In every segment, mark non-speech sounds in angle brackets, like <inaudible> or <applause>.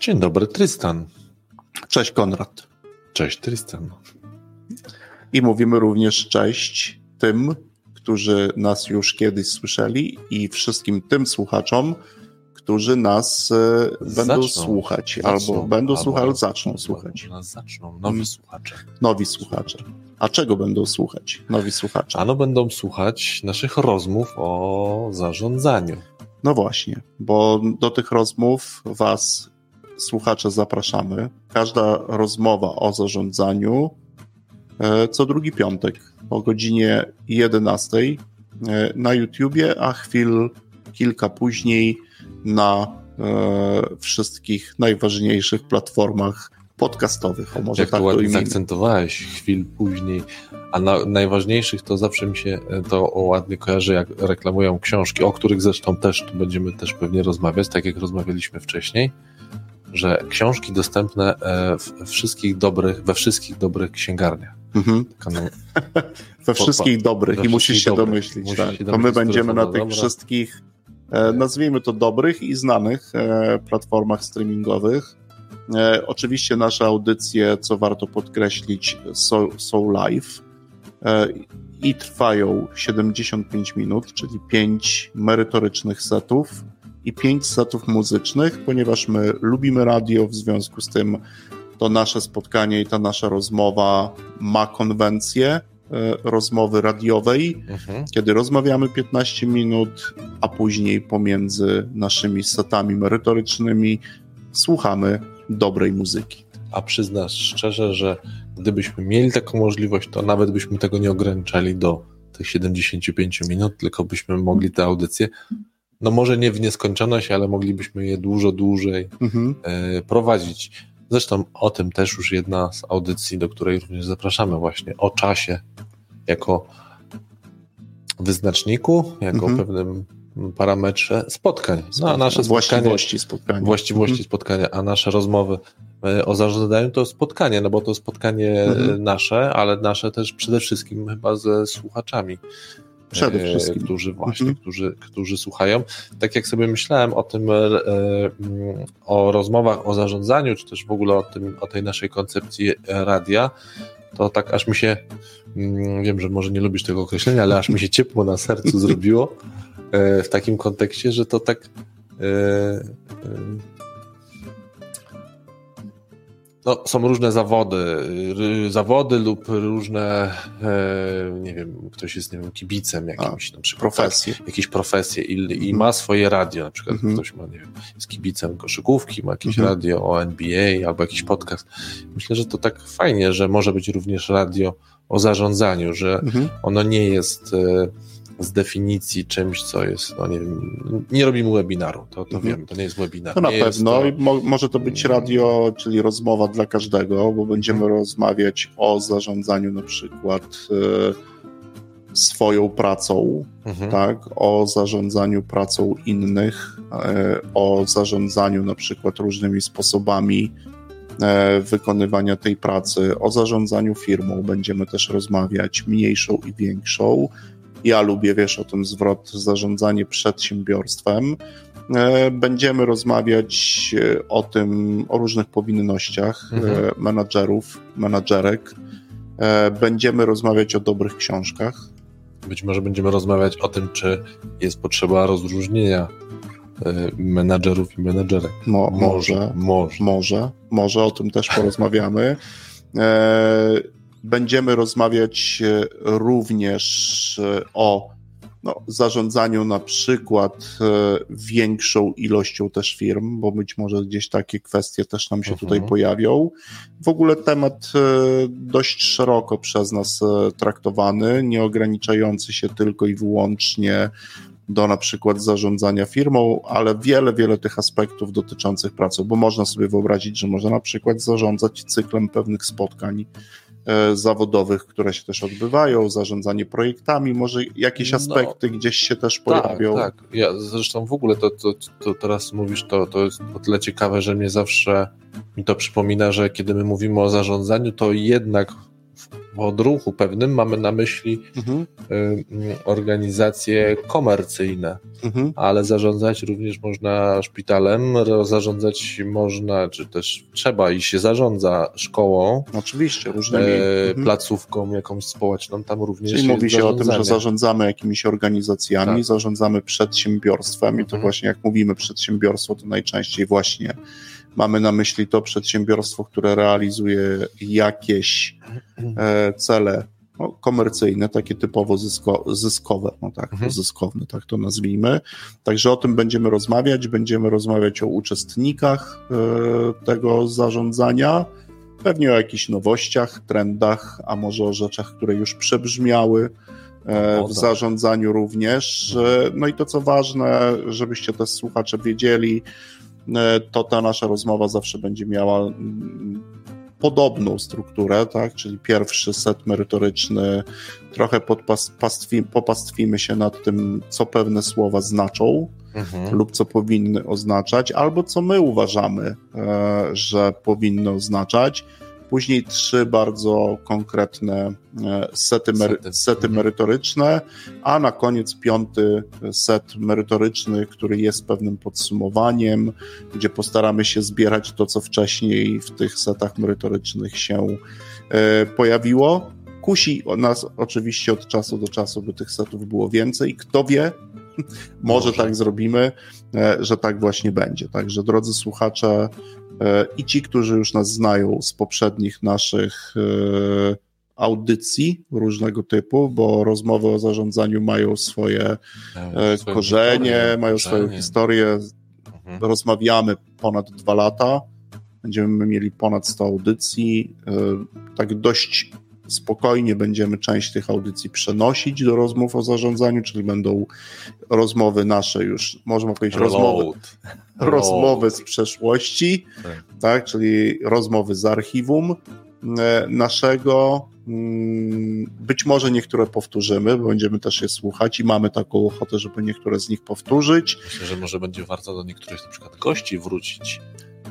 Dzień dobry, Tristan. Cześć, Konrad. Cześć, Tristan. I mówimy również cześć tym, którzy nas już kiedyś słyszeli i wszystkim tym słuchaczom, którzy nas e, będą Zaczną. słuchać, Zaczną. albo będą Albo- słuchać, albo zaczną słuchać. Nas zaczną, nowi Mm. słuchacze. Nowi słuchacze. A czego będą słuchać nowi słuchacze? Ano będą słuchać naszych rozmów o zarządzaniu. No właśnie, bo do tych rozmów Was, słuchacze, zapraszamy. Każda rozmowa o zarządzaniu e, co drugi piątek o godzinie 11 e, na YouTubie, a chwil kilka później na e, wszystkich najważniejszych platformach podcastowych. O, może Jak tak to ładnie zaakcentowałeś chwil później, a na najważniejszych to zawsze mi się to ładnie kojarzy, jak reklamują książki, o których zresztą też będziemy też pewnie rozmawiać, tak jak rozmawialiśmy wcześniej, że książki dostępne e, w wszystkich dobrych, we wszystkich dobrych księgarniach. Mhm. No, <laughs> We wszystkich dobrych we i musisz się dobrych. domyślić. Musisz tak. się To my będziemy na tych dobre. wszystkich, e, nazwijmy to dobrych i znanych e, platformach streamingowych. E, oczywiście nasze audycje, co warto podkreślić, są, są live i trwają 75 minut, czyli 5 merytorycznych setów i 5 setów muzycznych, ponieważ my lubimy radio, w związku z tym to nasze spotkanie i ta nasza rozmowa ma konwencję e, rozmowy radiowej, mhm. kiedy rozmawiamy 15 minut, a później pomiędzy naszymi setami merytorycznymi słuchamy dobrej muzyki. A przyznasz szczerze, że gdybyśmy mieli taką możliwość, to nawet byśmy tego nie ograniczali do tych 75 minut, tylko byśmy mogli te audycje, no może nie w nieskończoność, ale moglibyśmy je dużo dłużej Mhm. e, prowadzić. Zresztą o tym też już jedna z audycji, do której również zapraszamy właśnie, o czasie jako wyznaczniku, jako Mhm. pewnym parametrze spotkań. No, a nasze spotkanie, Właściwości spotkania. właściwości Mhm. spotkania, a nasze rozmowy e, o zarządzaniu to spotkanie, no bo to spotkanie Mhm. nasze, ale nasze też przede wszystkim chyba ze słuchaczami. Przede e, wszystkim. Którzy właśnie, Mhm. którzy, którzy słuchają. Tak jak sobie myślałem o tym, e, e, o rozmowach o zarządzaniu, czy też w ogóle o, tym, o tej naszej koncepcji radia, to tak aż mi się, mm, wiem, że może nie lubisz tego określenia, ale aż mi się <laughs> ciepło na sercu zrobiło w takim kontekście, że to tak no, są różne zawody, y, zawody lub różne, e, nie wiem, ktoś jest, nie wiem, kibicem jakimś, na przykład, Profesje. jakieś profesje i, i Mhm. ma swoje radio, na przykład Mhm. ktoś ma, nie wiem, jest kibicem koszykówki, ma jakieś Mhm. radio o NBA albo jakiś podcast. Myślę, że to tak fajnie, że może być również radio o zarządzaniu, że Mhm. ono nie jest e, z definicji czymś, co jest, no nie wiem, nie robimy webinaru, to, to Mhm. wiem, to nie jest webinar. To na pewno. to- mo- może to być radio, czyli rozmowa dla każdego, bo będziemy rozmawiać o zarządzaniu na przykład e, swoją pracą, Mhm. tak, o zarządzaniu pracą innych, e, o zarządzaniu na przykład różnymi sposobami e, wykonywania tej pracy, o zarządzaniu firmą będziemy też rozmawiać, mniejszą i większą. Ja lubię, wiesz, o tym zwrot zarządzanie przedsiębiorstwem. E, Będziemy rozmawiać e, o tym, o różnych powinnościach Mhm. e, menadżerów, menadżerek. Będziemy rozmawiać o dobrych książkach. Być może będziemy rozmawiać o tym, czy jest potrzeba rozróżnienia menadżerów i menadżerek. Mo, może, Może. może, może o tym też <laughs> porozmawiamy. Będziemy rozmawiać e, również e, o no, zarządzaniu na przykład e, większą ilością też firm, bo być może gdzieś takie kwestie też nam się Mhm. tutaj pojawią. W ogóle temat dość szeroko przez nas traktowany, nie ograniczający się tylko i wyłącznie do na przykład zarządzania firmą, ale wiele, wiele tych aspektów dotyczących pracy, bo można sobie wyobrazić, że można na przykład zarządzać cyklem pewnych spotkań zawodowych, które się też odbywają, zarządzanie projektami, może jakieś No. aspekty gdzieś się też Tak, pojawią. tak. Ja zresztą w ogóle to, to, to teraz mówisz, to, to jest o tyle ciekawe, że mnie zawsze mi to przypomina, że kiedy my mówimy o zarządzaniu, to jednak odruchu pewnym mamy na myśli mhm. y, organizacje komercyjne, mhm. ale zarządzać również można szpitalem, zarządzać można, czy też trzeba i się zarządza szkołą. Oczywiście, różnymi. Y, placówką jakąś społeczną, tam również Czyli mówi się o tym, że zarządzamy jakimiś organizacjami, tak. zarządzamy przedsiębiorstwem i to mhm. właśnie jak mówimy przedsiębiorstwo, to najczęściej właśnie Mamy na myśli to przedsiębiorstwo, które realizuje jakieś e, cele no, komercyjne, takie typowo zysko, zyskowe, no tak, mhm. zyskowne, tak to nazwijmy. Także o tym będziemy rozmawiać, będziemy rozmawiać o uczestnikach e, tego zarządzania, pewnie o jakichś nowościach, trendach, a może o rzeczach, które już przebrzmiały e, w tak. zarządzaniu również. No i to co ważne, żebyście też słuchacze wiedzieli, to ta nasza rozmowa zawsze będzie miała mm, podobną strukturę, tak? czyli pierwszy set merytoryczny, trochę podpastwi, popastwimy się nad tym, co pewne słowa znaczą mhm. lub co powinny oznaczać, albo co my uważamy, e, że powinny oznaczać później trzy bardzo konkretne e, sety, mery sety mhm. merytoryczne, a na koniec piąty set merytoryczny, który jest pewnym podsumowaniem, gdzie postaramy się zbierać to, co wcześniej w tych setach merytorycznych się e, pojawiło. Kusi nas oczywiście od czasu do czasu, by tych setów było więcej. Kto wie, <laughs> może, może, tak zrobimy, e, że tak właśnie będzie. Także drodzy słuchacze, i ci, którzy już nas znają z poprzednich naszych e, audycji różnego typu, bo rozmowy o zarządzaniu mają swoje, e, swoje korzenie, historię, mają swoją historię. Mhm. Rozmawiamy ponad dwa lata. Będziemy mieli ponad 100 audycji. Tak dość spokojnie będziemy część tych audycji przenosić do rozmów o zarządzaniu, czyli będą rozmowy nasze już, można powiedzieć, rozmowy, rozmowy z przeszłości, tak. tak, czyli rozmowy z archiwum e, naszego. Mm, być może niektóre powtórzymy, bo będziemy też je słuchać i mamy taką ochotę, żeby niektóre z nich powtórzyć. Myślę, że może będzie warto do niektórych na przykład gości wrócić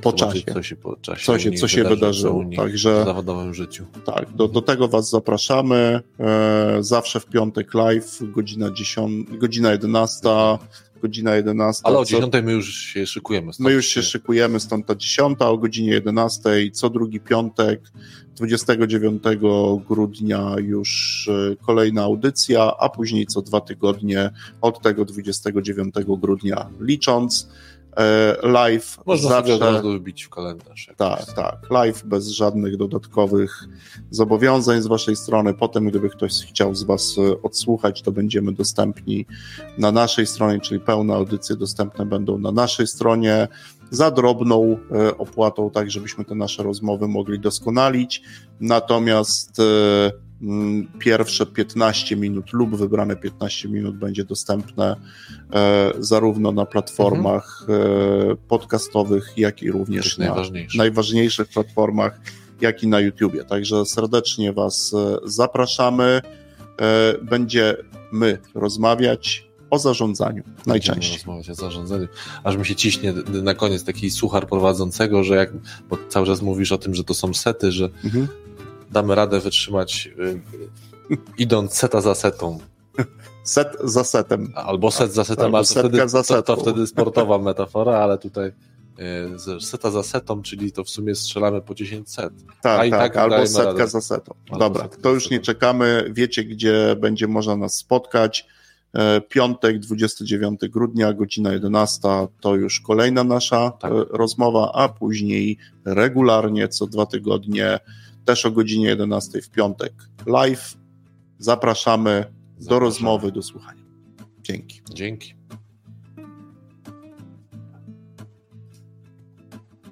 po czasie. Co się po czasie co się, co się wydarzyło. Także, w zawodowym życiu. Tak, do, do tego Was zapraszamy. E, zawsze w piątek live, godzina, 10, godzina 11. Godzina 11. Ale o 10 my już się szykujemy. My już się szykujemy, stąd ta 10, o godzinie 11, co drugi piątek, 29 grudnia już e, kolejna audycja, a później co dwa tygodnie od tego 29 grudnia licząc. E, live Można zawsze... sobie od razu wybić w kalendarz. Tak, tak. Live bez żadnych dodatkowych zobowiązań z waszej strony. Potem, gdyby ktoś chciał z was e, odsłuchać, to będziemy dostępni na naszej stronie, czyli pełne audycje dostępne będą na naszej stronie za drobną e, opłatą, tak żebyśmy te nasze rozmowy mogli doskonalić. Natomiast pierwsze 15 minut lub wybrane 15 minut będzie dostępne e, zarówno na platformach mhm. podcastowych, jak i również na najważniejszych platformach, jak i na YouTubie. Także serdecznie Was e, zapraszamy. Będziemy rozmawiać o zarządzaniu najczęściej. rozmawiać o zarządzaniu. Aż mi się ciśnie na koniec taki suchar prowadzącego, że jak, bo cały czas mówisz o tym, że to są sety, że mhm damy radę wytrzymać y, idąc seta za setą. Set za setem. Albo set za setem, ale to wtedy, za to, to wtedy sportowa metafora, ale tutaj y, seta za setą, czyli to w sumie strzelamy po 10 set. Tak, tak, tak albo setka radę. za setą. Albo Dobra, to już nie czekamy. Wiecie, gdzie będzie można nas spotkać. E, piątek, 29 grudnia, godzina 11, to już kolejna nasza tak. E, rozmowa, a później regularnie co dwa tygodnie też o godzinie 11 w piątek live. Zapraszamy, Zapraszamy. do rozmowy, do słuchania. Dzięki. Dzięki.